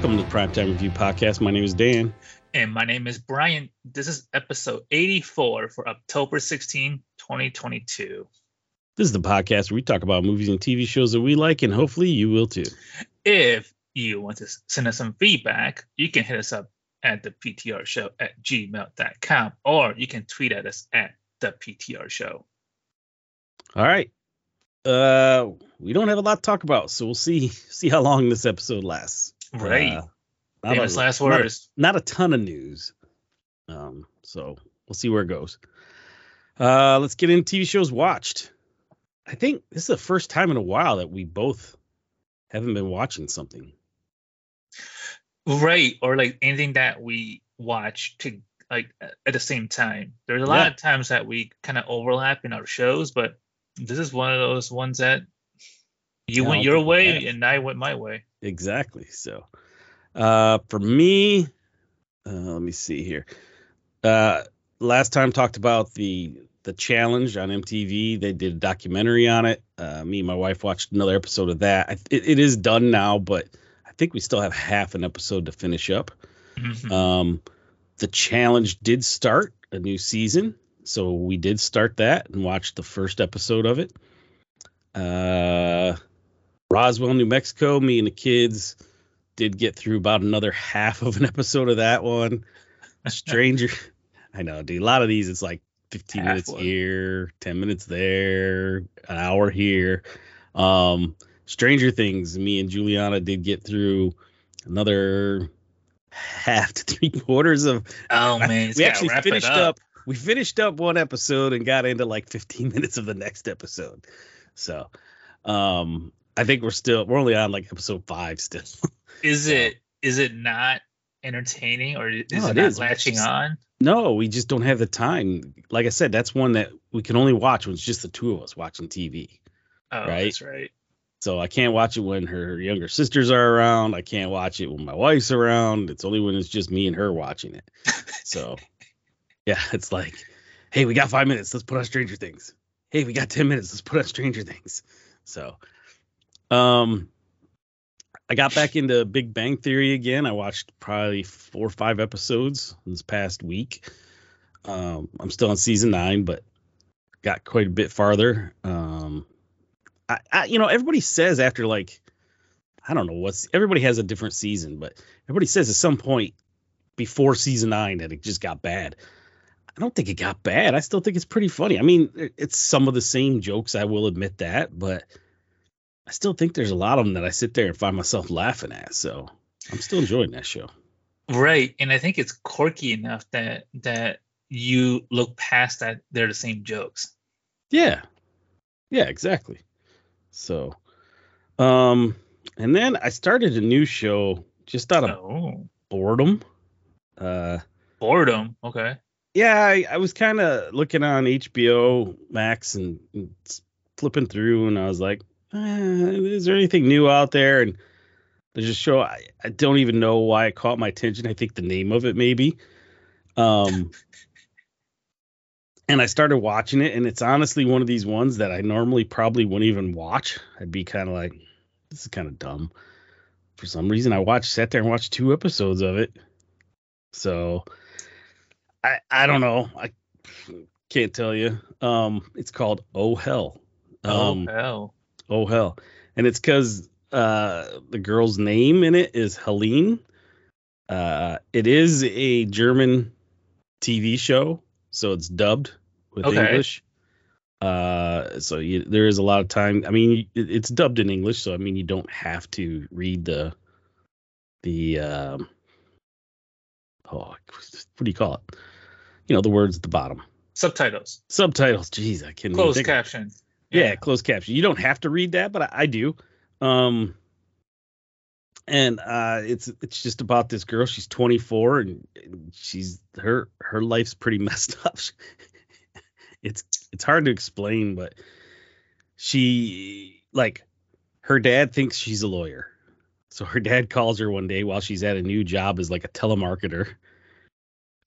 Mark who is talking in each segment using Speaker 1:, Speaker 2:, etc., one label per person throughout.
Speaker 1: Welcome to the Primetime Review Podcast. My name is Dan.
Speaker 2: And my name is Brian. This is episode 84 for October 16, 2022.
Speaker 1: This is the podcast where we talk about movies and TV shows that we like, and hopefully you will too.
Speaker 2: If you want to send us some feedback, you can hit us up at the PTR show at gmail.com or you can tweet at us at the PTR show.
Speaker 1: All right. Uh we don't have a lot to talk about, so we'll see see how long this episode lasts.
Speaker 2: Right.
Speaker 1: Uh,
Speaker 2: not Famous
Speaker 1: a,
Speaker 2: last
Speaker 1: not a-
Speaker 2: words.
Speaker 1: Not a, ton of news. Um, so we'll see where it goes. Uh let's get into TV shows watched. I think this is the first time in a while that we both haven't been watching something.
Speaker 2: Right. Or like anything that we watch to like at the same time. There's a lot
Speaker 1: Yeah.
Speaker 2: of times that we kind of overlap in our shows, but this is one of those ones that you
Speaker 1: Yeah,
Speaker 2: went your way and I went my way.
Speaker 1: Exactly. So, uh, for me, uh, let me see here. Uh, last time talked about the the challenge on MTV. They did a documentary on it. Uh, me and my wife watched another episode of that. I, it, it is done now, but I think we still have half an episode to finish up.
Speaker 2: Mhm.
Speaker 1: Um, the challenge did start a new season, so we did start that and watched the first episode of it. Uh, Roswell, New Mexico. Me and the kids did get through about another half of an episode of that one. Stranger, I know, dude. A lot of these, it's like 15
Speaker 2: Half
Speaker 1: minutes
Speaker 2: one.
Speaker 1: here, 10 minutes there, an hour here. Um, Stranger Things. Me and Juliana did get through another half to three quarters of
Speaker 2: Oh man,
Speaker 1: we actually finished up. we finished up one episode and got into like 15 minutes of the next episode so um i think we're still we're only on like episode five still.
Speaker 2: Is it is it not entertaining or is
Speaker 1: No,
Speaker 2: it
Speaker 1: it
Speaker 2: not latching
Speaker 1: Just-
Speaker 2: on?
Speaker 1: no we just don't have the time. Like i said that's one that we can only watch when it's just the two of us watching tv
Speaker 2: Oh,
Speaker 1: right?
Speaker 2: that's right.
Speaker 1: so i can't watch it when her younger sisters are around. I can't watch it when my wife's around. It's only when it's just me and her watching it. So yeah it's like hey we got five minutes. Let's put on stranger things. Hey we got 10 minutes. Let's put on stranger things. So um i got back into big bang theory again i watched probably four or five episodes this past week um i'm still on season nine but got quite a bit farther um I, I you know everybody says after like i don't know what's everybody has a different season but everybody says at some point before season nine that it just got bad I don't think it got bad. I still think it's pretty funny. I mean, it's some of the same jokes. I will admit that, but I still think there's a lot of them that I sit there and find myself laughing at. So I'm still enjoying that show.
Speaker 2: Right. And I think it's quirky enough that that you look past that they're the same jokes.
Speaker 1: Yeah, yeah, exactly. So, um, and then I started a new show just out of
Speaker 2: Oh.
Speaker 1: boredom. Uh,
Speaker 2: Boredom. Okay.
Speaker 1: yeah, I, I was kind of looking on HBO Max and, and flipping through, and I was like, eh, "Is there anything new out there?" And there's a show I, I don't even know why it caught my attention. I think the name of it maybe. Um, and I started watching it, and it's honestly one of these ones that I normally probably wouldn't even watch. I'd be kind of like, "This is kind of dumb." For some reason, I watched, sat there and watched two episodes of it. So I I don't know. I can't tell you. Um, it's called Oh Hell. Um,
Speaker 2: oh hell.
Speaker 1: Oh Hell, and it's because uh the girl's name in it is Helene. Uh, it is a German TV show, so it's dubbed with
Speaker 2: Okay.
Speaker 1: English. Uh, so you, there is a lot of time. I mean, it, it's dubbed in English, so I mean, you don't have to read the the um. Oh, what do you call it? You know, the words at the bottom.
Speaker 2: Subtitles.
Speaker 1: Subtitles. Jeez, I can't.
Speaker 2: Closed
Speaker 1: think of- yeah, closed caption. You don't have to read that, but I, I do. Um, and uh, it's it's just about this girl. She's 24, and she's her her life's pretty messed up. it's it's hard to explain, but she like her dad thinks she's a lawyer. So her dad calls her one day while she's at a new job as like a telemarketer.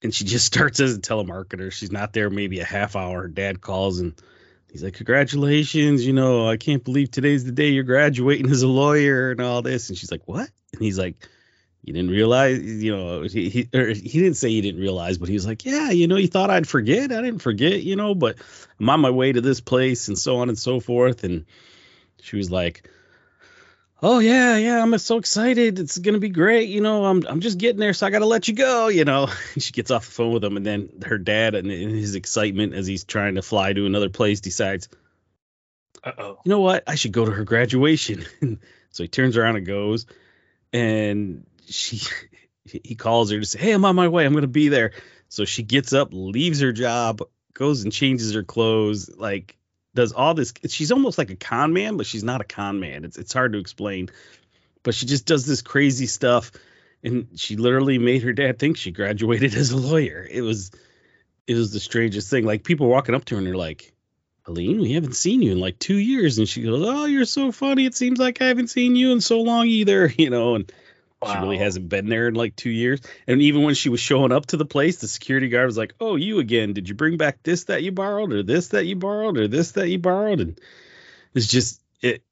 Speaker 1: And she just starts as a telemarketer. She's not there maybe a half hour. Her dad calls and he's like, Congratulations, you know, I can't believe today's the day you're graduating as a lawyer and all this. And she's like, What? And he's like, you didn't realize, you know, he he, or he didn't say he didn't realize, but he was like, yeah, you know, you thought I'd forget. I didn't forget, you know, but I'm on my way to this place and so on and so forth. And she was like, oh yeah, yeah, I'm so excited. It's gonna be great. You know, I'm I'm just getting there, so I gotta let you go. You know, she gets off the phone with him, and then her dad, and in his excitement as he's trying to fly to another place, decides,
Speaker 2: Uh-oh.
Speaker 1: you know what, I should go to her graduation. so he turns around and goes, and she he calls her to say, hey, I'm on my way. I'm gonna be there. So she gets up, leaves her job, goes and changes her clothes, like does all this. She's almost like a con man, but she's not a con man. It's it's hard to explain. But she just does this crazy stuff, and she literally made her dad think she graduated as a lawyer. It was it was the strangest thing. Like people walking up to her and they're like, Helene, we haven't seen you in like two years. And she goes, Oh, you're so funny. It seems like I haven't seen you in so long either, you know, and she really hasn't been there in like two years. And even when she was showing up to the place, the security guard was like, Oh, you again. Did you bring back this that you borrowed, or this that you borrowed, or this that you borrowed? And it's just it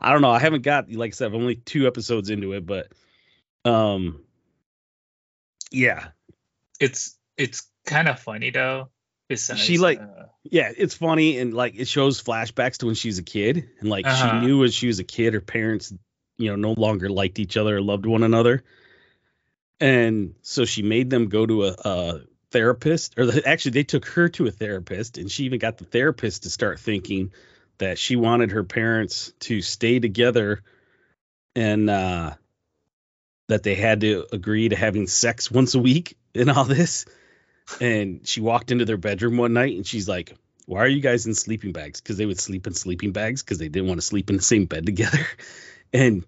Speaker 1: I don't know. I haven't got like I said, I'm only two episodes into it, but um yeah.
Speaker 2: It's it's kind of funny though. Besides,
Speaker 1: She, like-
Speaker 2: uh,
Speaker 1: Yeah, it's funny and like it shows flashbacks to when she was a kid and like
Speaker 2: Uh-huh.
Speaker 1: she knew when she was a kid her parents, you know, no longer liked each other or loved one another. And so she made them go to a, a therapist or the, actually they took her to a therapist and she even got the therapist to start thinking that she wanted her parents to stay together and uh that they had to agree to having sex once a week and all this. And she walked into their bedroom one night and she's like why are you guys in sleeping bags? Because they would sleep in sleeping bags because they didn't want to sleep in the same bed together and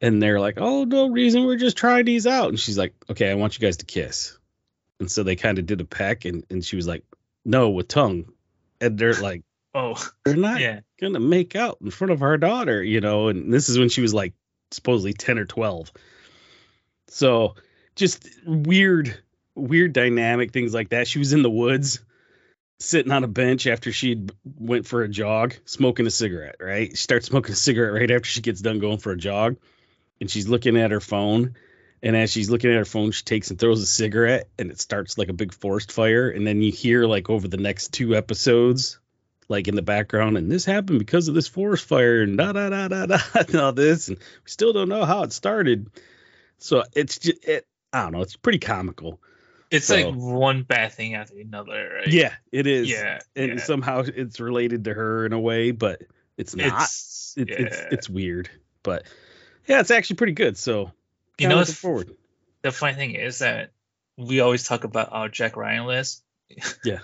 Speaker 1: and they're like oh no reason we're just trying these out and she's like okay i want you guys to kiss and so they kind of did a peck and, and she was like no with tongue and they're like
Speaker 2: oh
Speaker 1: they're not
Speaker 2: yeah.
Speaker 1: gonna make out in front of our daughter, you know, and this is when she was like supposedly 10 or 12. So just weird, weird dynamic, things like that. She was in the woods sitting on a bench after she went for a jog, smoking a cigarette, right? She starts smoking a cigarette right after she gets done going for a jog. And she's looking at her phone. And as she's looking at her phone, she takes and throws a cigarette and it starts like a big forest fire. And then you hear like over the next two episodes, like in the background, and this happened because of this forest fire and da da da da da and all this, and we still don't know how it started. So it's just it. I don't know. It's pretty comical.
Speaker 2: It's
Speaker 1: So-
Speaker 2: like one bad thing after another, right?
Speaker 1: Yeah, it is.
Speaker 2: Yeah.
Speaker 1: and
Speaker 2: yeah.
Speaker 1: somehow it's related to her in a way, but it's not.
Speaker 2: It's,
Speaker 1: It,
Speaker 2: yeah.
Speaker 1: It's it's weird, but yeah, it's actually pretty good. So
Speaker 2: you know,
Speaker 1: looking forward.
Speaker 2: the funny thing is that we always talk about our Jack Ryan list.
Speaker 1: Yeah.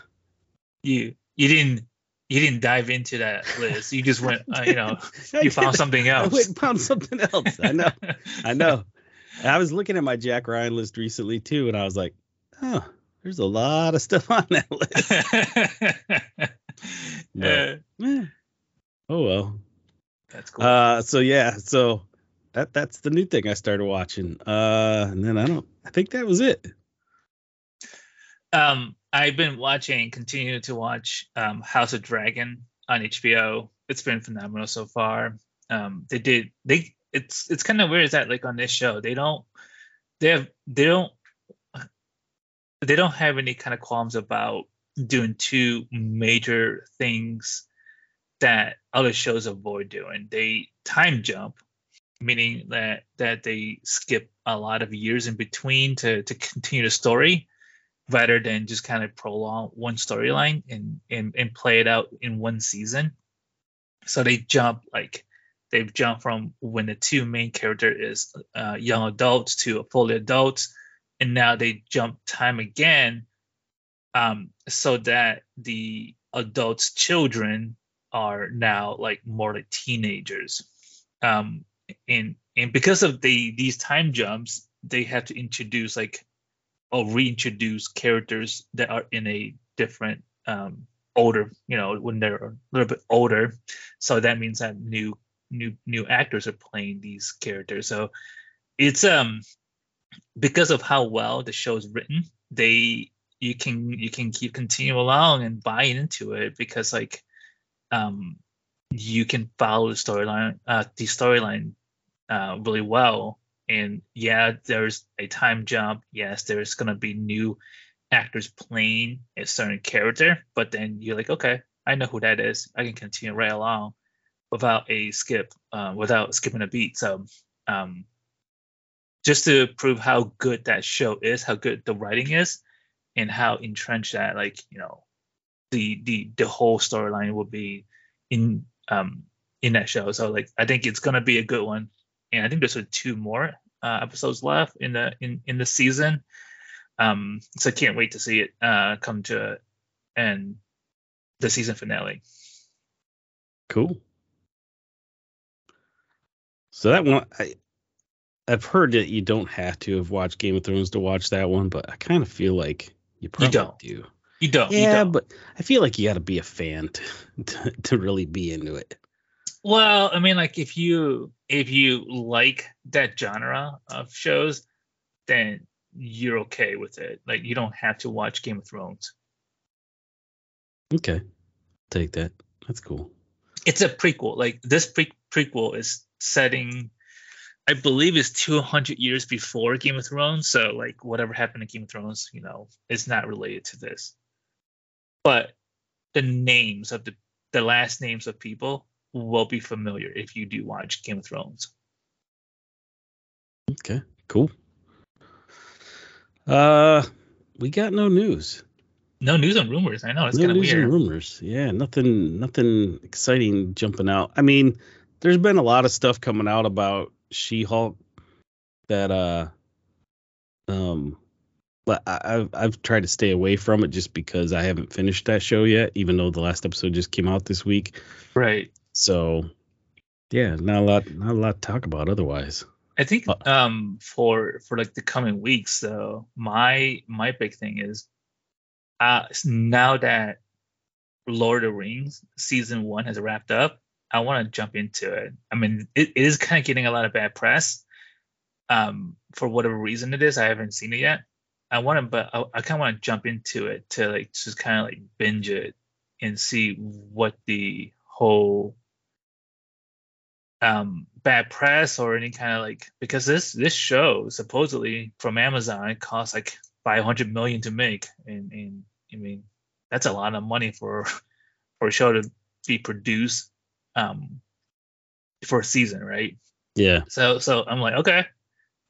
Speaker 2: You you didn't you didn't dive into that list. You just went, uh, you know, you found something
Speaker 1: I went and found something else. I know. I know. I was looking at my Jack Ryan list recently too, and I was like, oh, there's a lot of stuff on that list.
Speaker 2: Yeah,
Speaker 1: Eh. Oh well.
Speaker 2: that's cool.
Speaker 1: Uh, so yeah, so that that's the new thing I started watching. Uh, and then I don't. I think that was it.
Speaker 2: um, I've been watching, continue to watch um, House of Dragon on HBO. It's been phenomenal so far. Um, they did they it's it's kind of weird is that like on this show they don't they have they don't they don't have any kind of qualms about doing two major things that other shows avoid doing. They time jump, meaning that that they skip a lot of years in between to to continue the story rather than just kind of prolong one storyline and, and and play it out in one season. So they jump like they've jumped from when the two main character is uh, young adults to a fully adults, and now they jump time again, um, so that the adults' children are now like more like teenagers, um, and and because of the these time jumps, they have to introduce like or reintroduce characters that are in a different um older you know when they're a little bit older. So that means that new new new actors are playing these characters. So it's um because of how well the show is written they you can you can keep continuing along and buying into it because like um you can follow the storyline uh the storyline uh really well And yeah, there's a time jump. Yes, there's gonna be new actors playing a certain character, but then you're like, okay, I know who that is. I can continue right along without a skip, uh, without skipping a beat. So, um, just to prove how good that show is, how good the writing is, and how entrenched that, like you know, the the the whole storyline will be in um in that show. So like, I think it's gonna be a good one, and I think there's like two more uh, episodes left in the in in the season. Um, so I can't wait to see it uh, come to and the season finale.
Speaker 1: Cool. So that one, I, I've heard that you don't have to have watched Game of Thrones to watch that one, but I kind of feel like you probably
Speaker 2: don't.
Speaker 1: do.
Speaker 2: You don't.
Speaker 1: Yeah,
Speaker 2: you don't.
Speaker 1: but I feel like you got to be a fan to, to to really be into it.
Speaker 2: Well, I mean, like if you if you like that genre of shows, then you're okay with it. Like you don't have to watch Game of Thrones.
Speaker 1: Okay, take that. That's cool.
Speaker 2: It's a prequel. Like this pre- prequel is setting, I believe, is 200 years before Game of Thrones. So like whatever happened in Game of Thrones, you know, is not related to this. But the names of the the last names of people will be familiar if you do watch Game of Thrones.
Speaker 1: Okay, cool. Uh, we got no news.
Speaker 2: No news on rumors. I know it's
Speaker 1: no
Speaker 2: kind of weird.
Speaker 1: No news
Speaker 2: weird.
Speaker 1: and rumors. Yeah, nothing, nothing exciting jumping out. I mean, there's been a lot of stuff coming out about She-Hulk that uh, um, but I, I've I've tried to stay away from it just because I haven't finished that show yet, even though the last episode just came out this week.
Speaker 2: Right.
Speaker 1: So, yeah, not a lot, not a lot to talk about otherwise.
Speaker 2: I think
Speaker 1: Uh,
Speaker 2: um for for like the coming weeks though, my my big thing is uh now that Lord of the Rings season one has wrapped up, I want to jump into it. I mean, it, it is kind of getting a lot of bad press. Um, for whatever reason it is, I haven't seen it yet. I want to, but I, I kind of want to jump into it to like just kind of like binge it and see what the whole um bad press or any kind of like because this this show supposedly from Amazon it costs like 500 million to make and and I mean that's a lot of money for for a show to be produced um for a season right
Speaker 1: Yeah,
Speaker 2: so so I'm like okay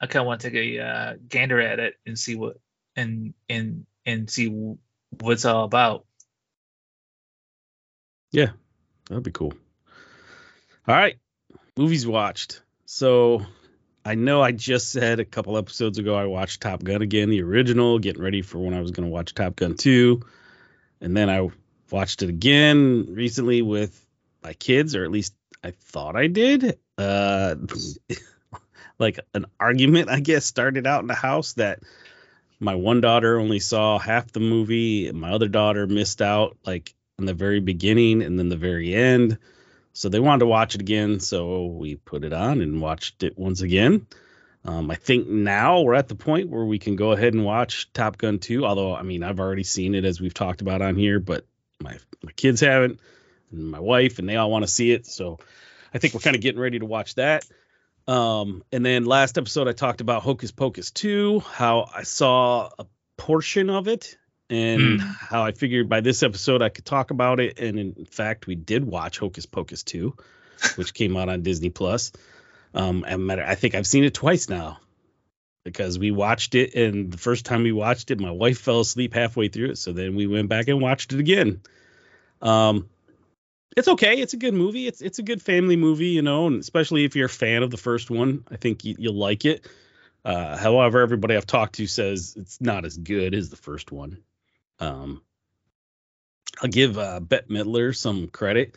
Speaker 2: I kind of want to take a uh, gander at it and see what and and and see what it's all about
Speaker 1: yeah, that'd be cool. All right, movies watched. So I know I just said a couple episodes ago I watched Top Gun again, the original, getting ready for when I was going to watch Top Gun 2. And then I watched it again recently with my kids, or at least I thought I did. Uh, like an argument, I guess, started out in the house that my one daughter only saw half the movie, my other daughter missed out like in the very beginning and then the very end. So they wanted to watch it again, so we put it on and watched it once again. Um, I think now we're at the point where we can go ahead and watch Top Gun 2. Although, I mean, I've already seen it as we've talked about on here, but my my kids haven't, and my wife, and they all want to see it. So I think we're kind of getting ready to watch that. Um, and then last episode, I talked about Hocus Pocus 2, how I saw a portion of it, and
Speaker 2: Hmm.
Speaker 1: how I figured by this episode I could talk about it. And in fact, we did watch Hocus Pocus 2, which came out on Disney Plus. Um, and I think I've seen it twice now because we watched it, and the first time we watched it, my wife fell asleep halfway through it, so then we went back and watched it again. Um, it's okay. It's a good movie. It's it's a good family movie, you know, and especially if you're a fan of the first one, I think you, you'll like it. Uh, however, everybody I've talked to says it's not as good as the first one. Um, I'll give uh, Bette Midler some credit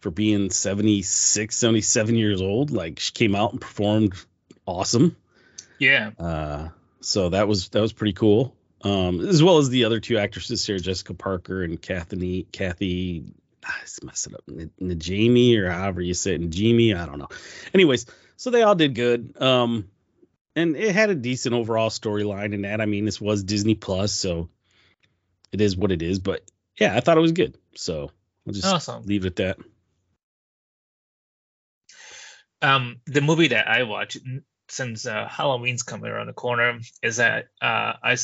Speaker 1: for being 76, 77 years old. Like she came out and performed awesome.
Speaker 2: yeah
Speaker 1: Uh, so that was that was pretty cool. Um, as well as the other two actresses, Sarah Jessica Parker and Kathy Kathy. I mess it up, N- Najimy or however you say it, Najimy. I don't know. Anyways, so they all did good. Um, and it had a decent overall storyline in that. I mean, this was Disney Plus, so it is what it is. But yeah, I thought it was good. So I'll just
Speaker 2: awesome
Speaker 1: leave it at that.
Speaker 2: um the movie that I watched n- since uh, Halloween's coming around the corner is that uh, I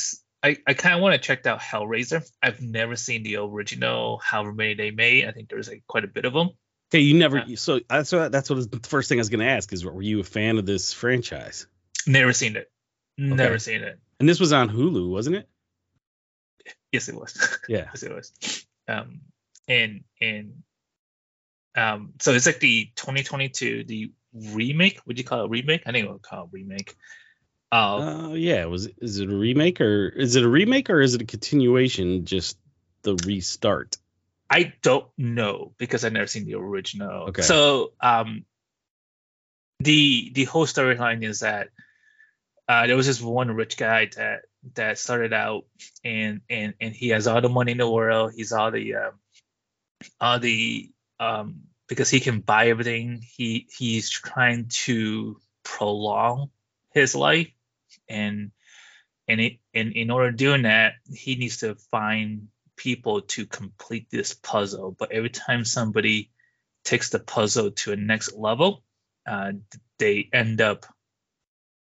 Speaker 2: I, I kind of want to check out Hellraiser. I've never seen the original, however many they made. I think there's like quite a bit of them.
Speaker 1: Okay, you never. Uh, so that's what that's what the first thing I was going to ask is, were you a fan of this franchise?
Speaker 2: Never seen it. Never okay. seen it.
Speaker 1: And this was on Hulu, wasn't it?
Speaker 2: Yes, it was.
Speaker 1: Yeah.
Speaker 2: yes, it was. Um, and and um, so it's like the 2022 the remake. Would you call it remake? I think would call it remake.
Speaker 1: Uh, uh, yeah. Was is it a remake or is it a remake or is it a continuation? Just the restart.
Speaker 2: I don't know because I've never seen the original.
Speaker 1: Okay.
Speaker 2: So um, the the whole storyline is that uh, there was this one rich guy that that started out and and and he has all the money in the world. He's all the um, all the um, because he can buy everything. He he's trying to prolong his life and and it and in order doing that, he needs to find people to complete this puzzle. But every time somebody takes the puzzle to a next level, uh, they end up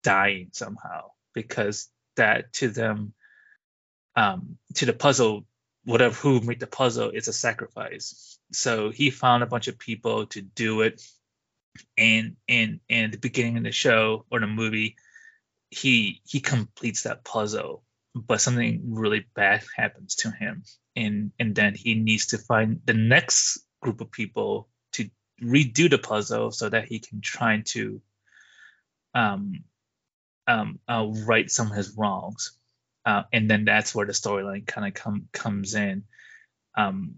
Speaker 2: dying somehow because that to them, um, to the puzzle, whatever who made the puzzle is a sacrifice. So he found a bunch of people to do it, and and and the beginning of the show or the movie, he he completes that puzzle but something really bad happens to him. And and then he needs to find the next group of people to redo the puzzle so that he can try to um um uh, right some of his wrongs. Uh, and then that's where the storyline kind of come comes in. Um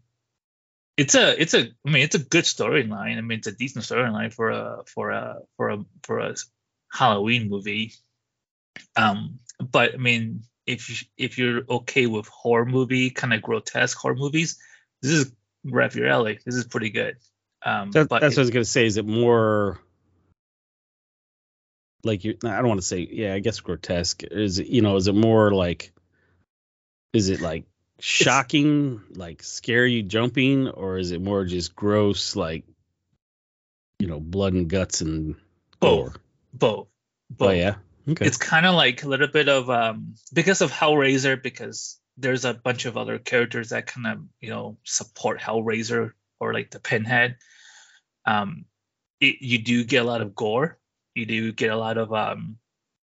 Speaker 2: it's a it's a i mean it's a good storyline. I mean it's a decent storyline for a for a for a for a halloween movie um but i mean if if you're okay with horror movie kind of grotesque horror movies, this is right your alley. This is pretty good. Um,
Speaker 1: that, that's it, what I was gonna say. Is it more like you? I don't want to say. Yeah, I guess grotesque. Is it you know? Is it more like? Is it like shocking, like scary, jumping, or is it more just gross, like you know, blood and guts and
Speaker 2: both, both, both.
Speaker 1: Oh yeah.
Speaker 2: Okay. It's kind of like a little bit of um because of Hellraiser because there's a bunch of other characters that kind of you know support Hellraiser or like the Pinhead. Um, it, you do get a lot of gore. You do get a lot of um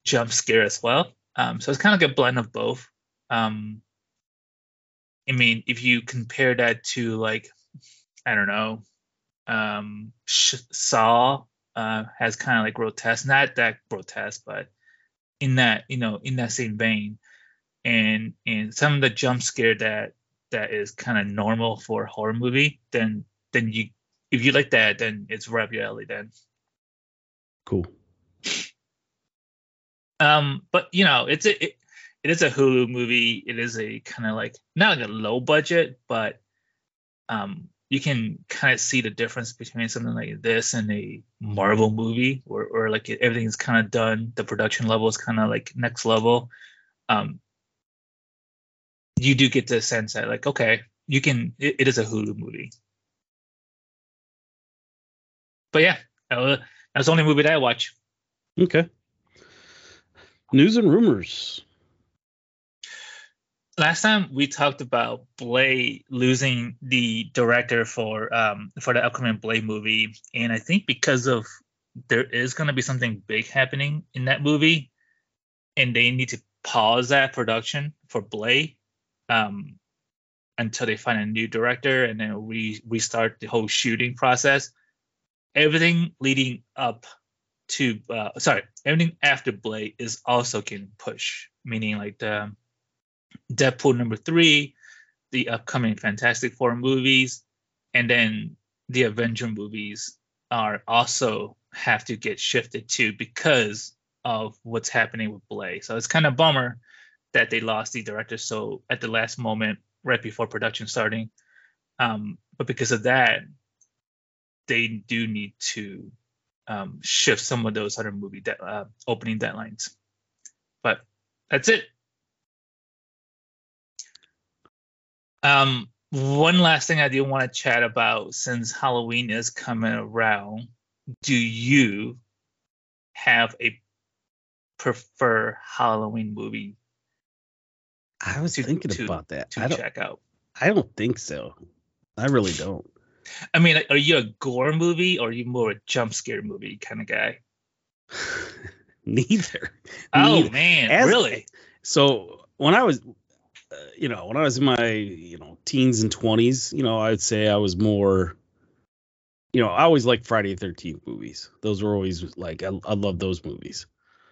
Speaker 2: jump scare as well. Um, so it's kind of like a blend of both. Um, I mean, if you compare that to like I don't know, um, Saw uh, has kind of like grotesque, not that grotesque, but in that you know in that same vein. And and some of the jump scare that that is kind of normal for a horror movie then then you if you like that then it's right up your alley then.
Speaker 1: Cool.
Speaker 2: Um but you know it's a it, it is a hulu movie. It is a kind of like not like a low budget but um you can kind of see the difference between something like this and a Marvel movie, where, where like everything's kind of done, the production level is kind of like next level. Um, you do get the sense that like, okay, you can. it, it is a Hulu movie. But yeah, that that's the only movie that I watch.
Speaker 1: Okay. News and rumors
Speaker 2: last time we talked about Blade losing the director for um for the upcoming Blade movie, and I think because of there is going to be something big happening in that movie, and they need to pause that production for Blade um until they find a new director and then we restart the whole shooting process. Everything leading up to uh, sorry, everything after Blade is also getting pushed, meaning like the Deadpool number three, the upcoming Fantastic Four movies, and then the Avenger movies are also have to get shifted too because of what's happening with Blade. So it's kind of bummer that they lost the director so at the last moment, right before production starting. Um, but because of that, they do need to um, shift some of those other movie de- uh, opening deadlines. But that's it. Um, one last thing I do want to chat about since Halloween is coming around. Do you have a prefer Halloween movie
Speaker 1: I was
Speaker 2: To-
Speaker 1: thinking
Speaker 2: to-
Speaker 1: about that.
Speaker 2: to
Speaker 1: I don't.
Speaker 2: check out?
Speaker 1: I don't think so. I really don't.
Speaker 2: I mean, are you a gore movie or are you more a jump scare movie kind of guy?
Speaker 1: Neither.
Speaker 2: Oh
Speaker 1: Neither.
Speaker 2: man,
Speaker 1: As-
Speaker 2: really?
Speaker 1: So when I was, you know, when I was in my, you know, teens and twenties, you know, I'd say I was more, you know, I always liked Friday the Thirteenth movies. Those were always like I, I love those movies.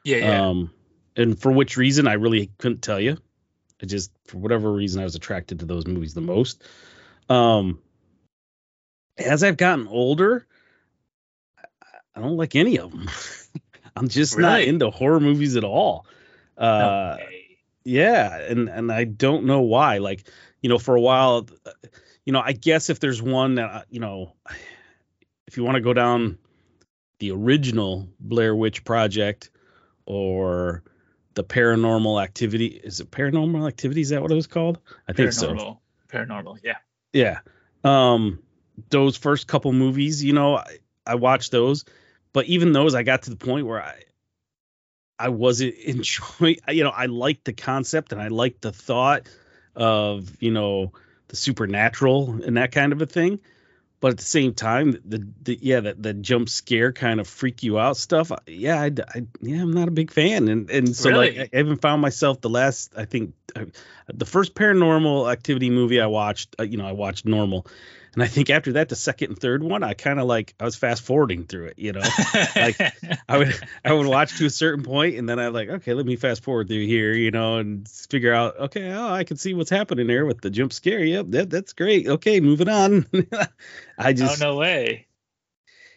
Speaker 2: Yeah, yeah.
Speaker 1: Um, and for which reason I really couldn't tell you. I just for whatever reason I was attracted to those movies the most. Um, as I've gotten older, I- I don't like any of them. I'm just not into horror movies at all. Uh,
Speaker 2: okay.
Speaker 1: Yeah, and and I don't know why. Like, you know, for a while, uh, you know, I guess if there's one that uh, you know, if you want to go down the original Blair Witch Project or the Paranormal Activity, is it Paranormal Activity? Is that what it was called? I think so.
Speaker 2: Paranormal. Paranormal, yeah.
Speaker 1: Yeah. Um those first couple movies, you know, I, I watched those, but even those I got to the point where I I wasn't enjoying you know, I liked the concept and I liked the thought of, you know, the supernatural and that kind of a thing. But at the same time, the, the yeah, that the jump scare kind of freak you out stuff. Yeah, I, I yeah, I'm not a big fan, and and so
Speaker 2: Really?
Speaker 1: like I even found myself the last I think uh, the first paranormal activity movie I watched, uh, you know, I watched normal. And I think after that, the second and third one, I kind of like I was fast forwarding through it, you know. Like, I would I would watch to a certain point, and then I'm like, okay, let me fast forward through here, you know, and figure out, okay, oh, I can see what's happening there with the jump scare. Yep, that that's great. Okay, moving on. I
Speaker 2: oh
Speaker 1: just
Speaker 2: no way.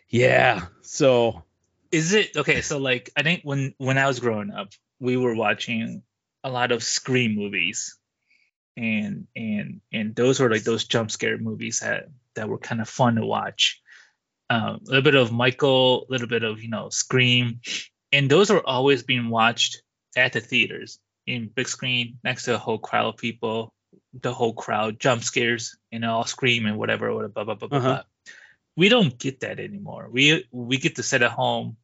Speaker 1: yeah. So
Speaker 2: Is it okay? So like, I think when when I was growing up, we were watching a lot of Scream movies, and and and those were like those jump scare movies that that were kind of fun to watch. Um, a little bit of Michael, a little bit of you know Scream, and those are always being watched at the theaters in big screen next to a whole crowd of people. The whole crowd jump scares and all scream and whatever, whatever, blah blah blah blah.
Speaker 1: Uh-huh.
Speaker 2: blah. We don't get that anymore. We we get to sit at home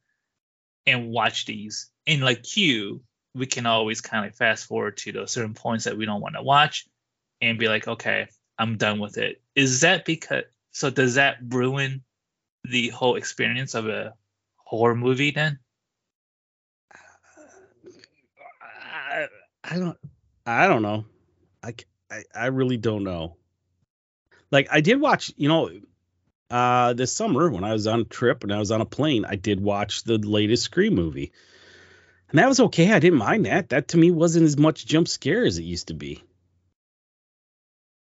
Speaker 2: and watch these. And like you, we can always kind of fast forward to those certain points that we don't want to watch and be like, okay, I'm done with it. Is that because so does that ruin the whole experience of a horror movie then?
Speaker 1: I, I don't I don't know. i i really don't know. Like I did watch, you know, uh this summer when I was on a trip and I was on a plane, I did watch the latest Scream movie. And that was okay. I didn't mind that. That to me wasn't as much jump scare as it used to be.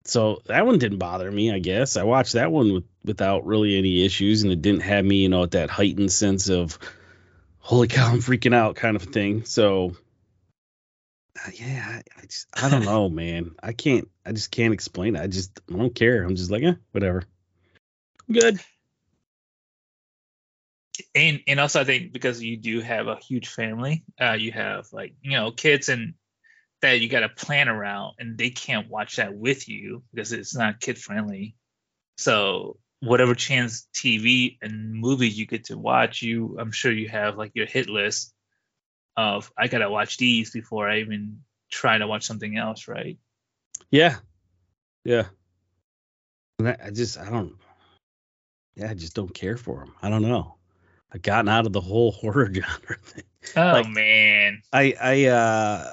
Speaker 1: So that one didn't bother me, I guess. I watched that one with, without really any issues and it didn't have me, you know, at that heightened sense of holy cow, I'm freaking out kind of thing. So uh, yeah, I, I just I don't know, man. I can't. I just can't explain it. I just I don't care. I'm just like, eh, whatever. Good.
Speaker 2: And and also I think because you do have a huge family, uh, you have like you know kids and that you got to plan around, and they can't watch that with you because it's not kid friendly. So whatever chance TV and movies you get to watch, you I'm sure you have like your hit list of I gotta watch these before I even try to watch something else, right?
Speaker 1: Yeah. Yeah. I, just I don't. Yeah, I just don't care for them. I don't know. I've gotten out of the whole horror genre thing.
Speaker 2: Oh
Speaker 1: Like-
Speaker 2: man,
Speaker 1: I I uh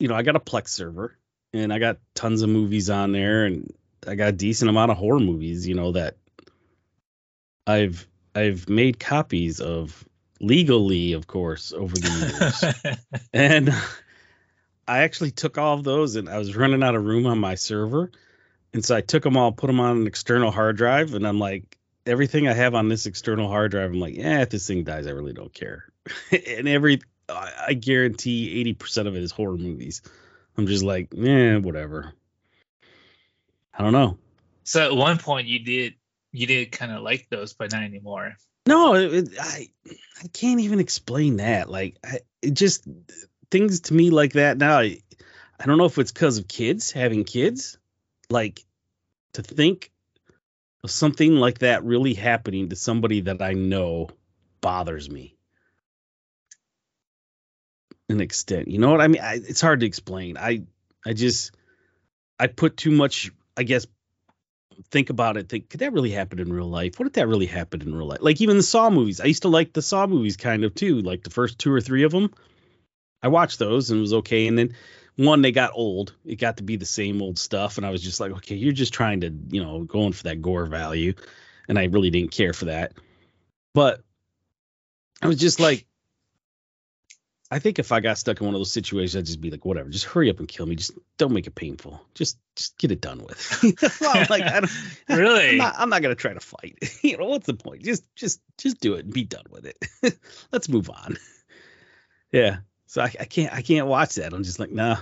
Speaker 1: you know, I got a Plex server and I got tons of movies on there and I got a decent amount of horror movies, you know, that I've I've made copies of legally, of course, over the years. and I actually took all of those and I was running out of room on my server. And so I took them all, put them on an external hard drive, and I'm like, everything I have on this external hard drive, I'm like, yeah, if this thing dies, I really don't care. and every, I guarantee 80% of it is horror movies. I'm just like, yeah, whatever. I don't know.
Speaker 2: so at one point you did you did kind of like those, but not anymore.
Speaker 1: No, it, it- I I can't even explain that. Like, I, it just things to me like that now. I, I don't know if it's because of kids having kids. Like, to think something like that really happening to somebody that I know bothers me. an extent. You know what I mean? I, it's hard to explain. I I just I put too much. I guess think about it. Think could that really happen in real life? What if that really happened in real life? Like even the Saw movies. I used to like the Saw movies kind of too. Like the first two or three of them. I watched those and it was okay. And then one they got old. It got to be the same old stuff, and I was just like, okay, you're just trying to you know going for that gore value, and I really didn't care for that. But I was just like, I think if I got stuck in one of those situations, I'd just be like, whatever, just hurry up and kill me. Just don't make it painful. Just just get it done with. well, like I don't
Speaker 2: really.
Speaker 1: I'm not, I'm not gonna try to fight. you know what's the point? Just just just do it and be done with it. Let's move on. Yeah. So I, I can't I can't watch that. I'm just like nah.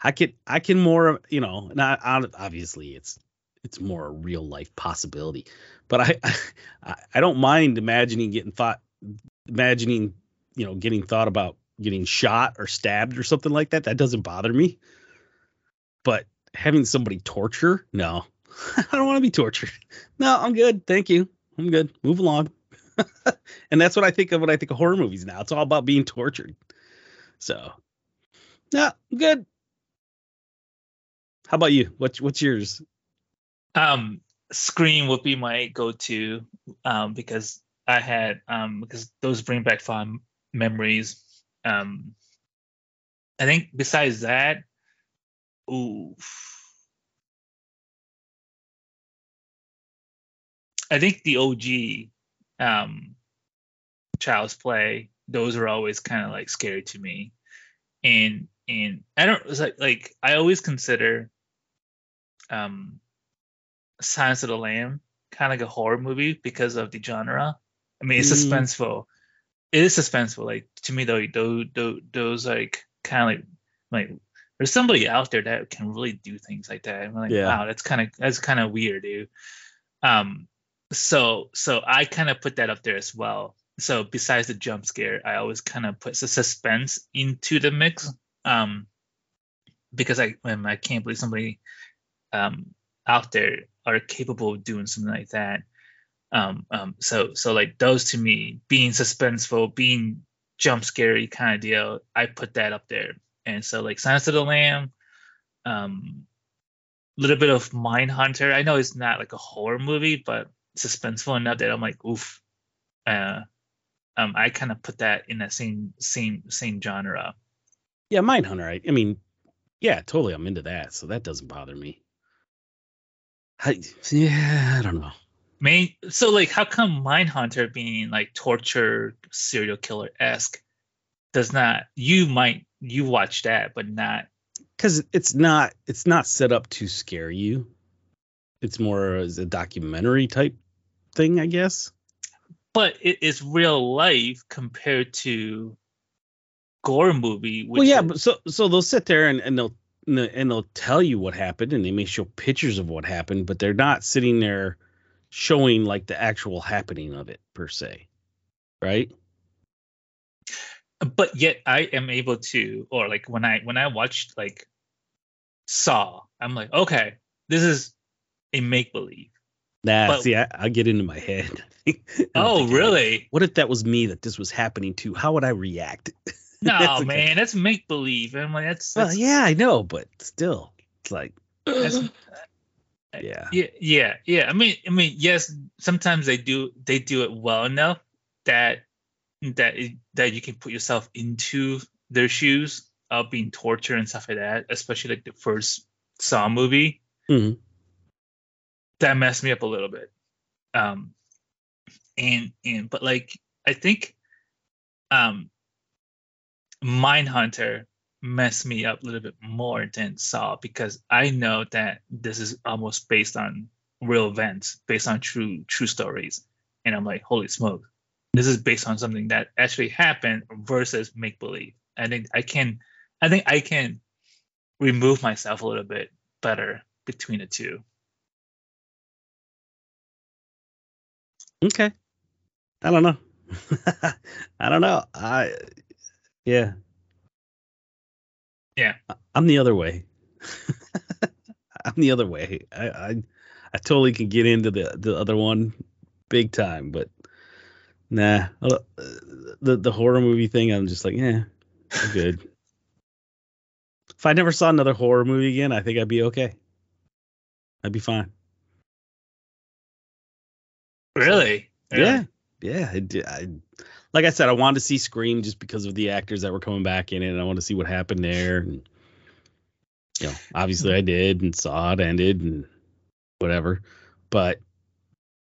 Speaker 1: I can I can more you know not obviously it's it's more a real life possibility, but I I, I don't mind imagining getting thought imagining you know getting thought about getting shot or stabbed or something like that. That doesn't bother me. But having somebody torture? No. I don't want to be tortured. No i'm good. Thank you. I'm good. Move along and that's what i think of when i think of horror movies now. It's all about being tortured. So yeah, good. How about you? What's what's yours?
Speaker 2: Um scream would be my go-to um because i had um because those bring back fond memories. Um, I think besides that, ooh, I think the OG um, Child's Play, those are always kind of like scary to me, and and I don't like like I always consider um, Silence of the Lamb kind of like a horror movie because of the genre. I mean, it's mm. suspenseful, it is suspenseful. Like to me though, those those, those like kind of like like there's somebody out there that can really do things like that. I'm like, yeah. wow, that's kind of that's kind of weird, dude. Um, so so I kind of put that up there as well. So besides the jump scare, I always kind of put the suspense into the mix. Um, because I I can't believe somebody um out there are capable of doing something like that. Um, um, so so like those to me, being suspenseful, being jump scary kind of deal, I put that up there. And so like Silence of the Lamb, um, little bit of Mind Hunter. I know it's not like a horror movie, but suspenseful enough that I'm like, oof. Uh, um, I kind of put that in that same same same genre.
Speaker 1: Yeah, Mind Hunter. I, I mean, yeah, totally. I'm into that, so that doesn't bother me. I, yeah, I don't know
Speaker 2: main so like how come Mindhunter being like torture serial killer esque does not you might you watch that but not
Speaker 1: because it's not it's not set up to scare you it's more as a documentary type thing i guess.
Speaker 2: But it is real life compared to gore movie
Speaker 1: well yeah but so so they'll sit there and, and they'll and they'll tell you what happened and they may show pictures of what happened but they're not sitting there showing like the actual happening of it per se right?
Speaker 2: But yet i am able to or like when i when i watched like saw i'm like okay this is a make believe
Speaker 1: nah but, see I, I get into my head.
Speaker 2: Oh thinking,
Speaker 1: really? what if that was me that this was happening to? How would i react?
Speaker 2: No that's man that's make believe i'm like that's, that's
Speaker 1: well, yeah i know but still it's like
Speaker 2: yeah. Yeah yeah yeah. I mean i mean yes sometimes they do they do it well enough that that that you can put yourself into their shoes of being tortured and stuff like that especially like the first saw movie. Mm-hmm. That messed me up a little bit um and and but like i think um Mindhunter messed me up a little bit more than Saw because I know that this is almost based on real events, based on true true stories, and I'm like, holy smoke, this is based on something that actually happened versus make believe. I think I can, I think I can remove myself a little bit better between the two.
Speaker 1: Okay, I don't know. I don't know. I yeah,
Speaker 2: yeah.
Speaker 1: I'm the other way. I'm the other way. I, I I totally can get into the the other one big time, but Nah, uh, the the horror movie thing, I'm just like, yeah, I'm good. if I never saw another horror movie again, I think I'd be okay. I'd be fine.
Speaker 2: Really?
Speaker 1: Yeah, yeah. I, did- I, like I said, I wanted to see Scream just because of the actors that were coming back in it, and I want to see what happened there. And you know, obviously, I did and saw it ended and whatever. But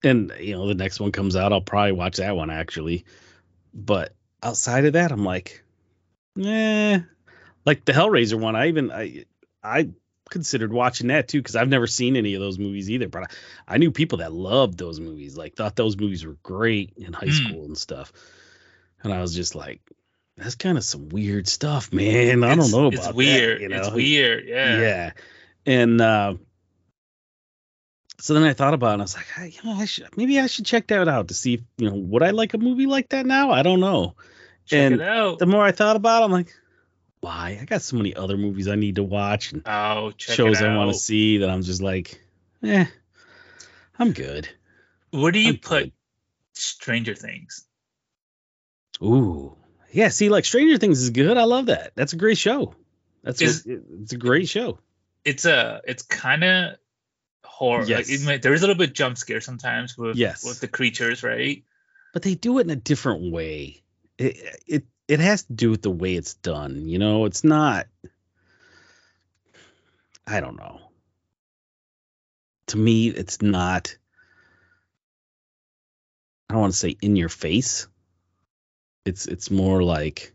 Speaker 1: and you know, the next one comes out, I'll probably watch that one actually. But outside of that, I'm like, eh. Like the Hellraiser one, I even I I considered watching that too because I've never seen any of those movies either. But I, I knew people that loved those movies, like thought those movies were great in high
Speaker 2: Hmm.
Speaker 1: school and stuff. And I was just like, that's kind of some weird stuff, man. I
Speaker 2: It's-
Speaker 1: don't know about
Speaker 2: It's
Speaker 1: that,
Speaker 2: weird.
Speaker 1: you know?
Speaker 2: It's weird. Yeah.
Speaker 1: Yeah. And uh, so then I thought about it and I was like, I, you know, I should maybe I should check that out to see if, you know, would I like a movie like that now? I don't know.
Speaker 2: Check
Speaker 1: And. The more I thought about it, I'm like, why? I got so many other movies I need to watch and
Speaker 2: oh,
Speaker 1: shows I want to see that I'm just like, eh, I'm good.
Speaker 2: Where do you
Speaker 1: I'm
Speaker 2: put
Speaker 1: good.
Speaker 2: Stranger Things?
Speaker 1: Ooh. Yeah, see, like Stranger Things is good. I love that. That's a great show. That's what, it's a great show.
Speaker 2: It's a. It's kind of horror. Like,
Speaker 1: Yes.
Speaker 2: it may- there is a little bit jump scare sometimes with
Speaker 1: Yes.
Speaker 2: with the creatures, right?
Speaker 1: but they do it in a different way. It it it has to do with the way it's done. You know, it's not. I don't know. To me, it's not. I don't want to say in your face. It's it's more like.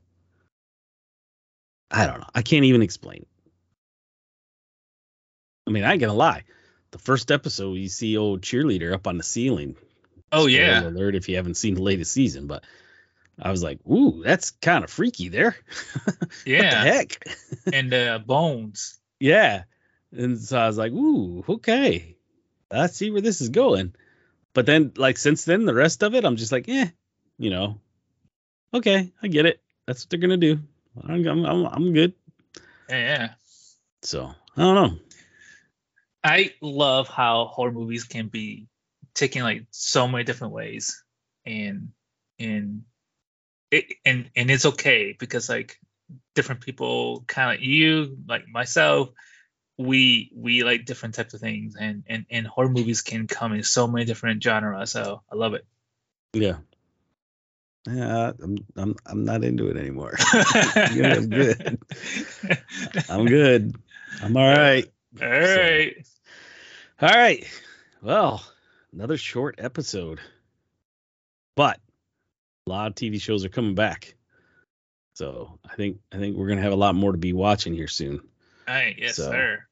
Speaker 1: I don't know. I can't even explain. I mean, I ain't gonna lie. The first episode, you see old cheerleader up on the ceiling
Speaker 2: Oh yeah.
Speaker 1: Alert if you haven't seen the latest season, but I was like, ooh, that's kind of freaky there.
Speaker 2: Yeah.
Speaker 1: What heck?
Speaker 2: and uh, Bones.
Speaker 1: yeah. And so I was like, ooh, okay. I see where this is going. But then, like, since then, the rest of it, I'm just like, eh, you know, okay, I get it. That's what they're gonna do. I'm, I'm, I'm, good.
Speaker 2: Yeah, yeah.
Speaker 1: So I don't know.
Speaker 2: I love how horror movies can be taken like so many different ways, and and it and and it's okay because like different people, kind of like you, like myself, we we like different types of things, and and and horror movies can come in so many different genres. So I love it.
Speaker 1: Yeah. Yeah, I'm, I'm, I'm not into it anymore. Yeah, I'm good. I'm good. I'm all right.
Speaker 2: All right.
Speaker 1: All right. Well, another short episode. But a lot of TV shows are coming back. So I think I think we're gonna have a lot more to be watching here soon.
Speaker 2: All right. Yes,
Speaker 1: So-
Speaker 2: sir.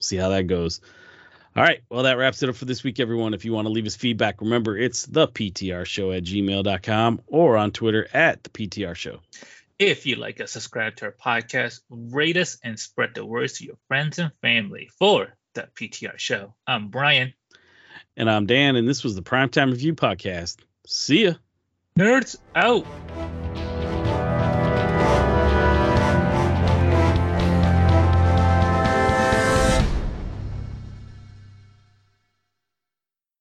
Speaker 1: See how that goes. All right. Well, that wraps it up for this week, everyone. If you want to leave us feedback, remember it's the PTR show at gmail.com or on Twitter at the PTR show.
Speaker 2: If you like us, subscribe to our podcast, rate us, and spread the words to your friends and family for the PTR show. I'm Brian.
Speaker 1: And I'm Dan, and this was the Primetime Review Podcast. See ya.
Speaker 2: Nerds out.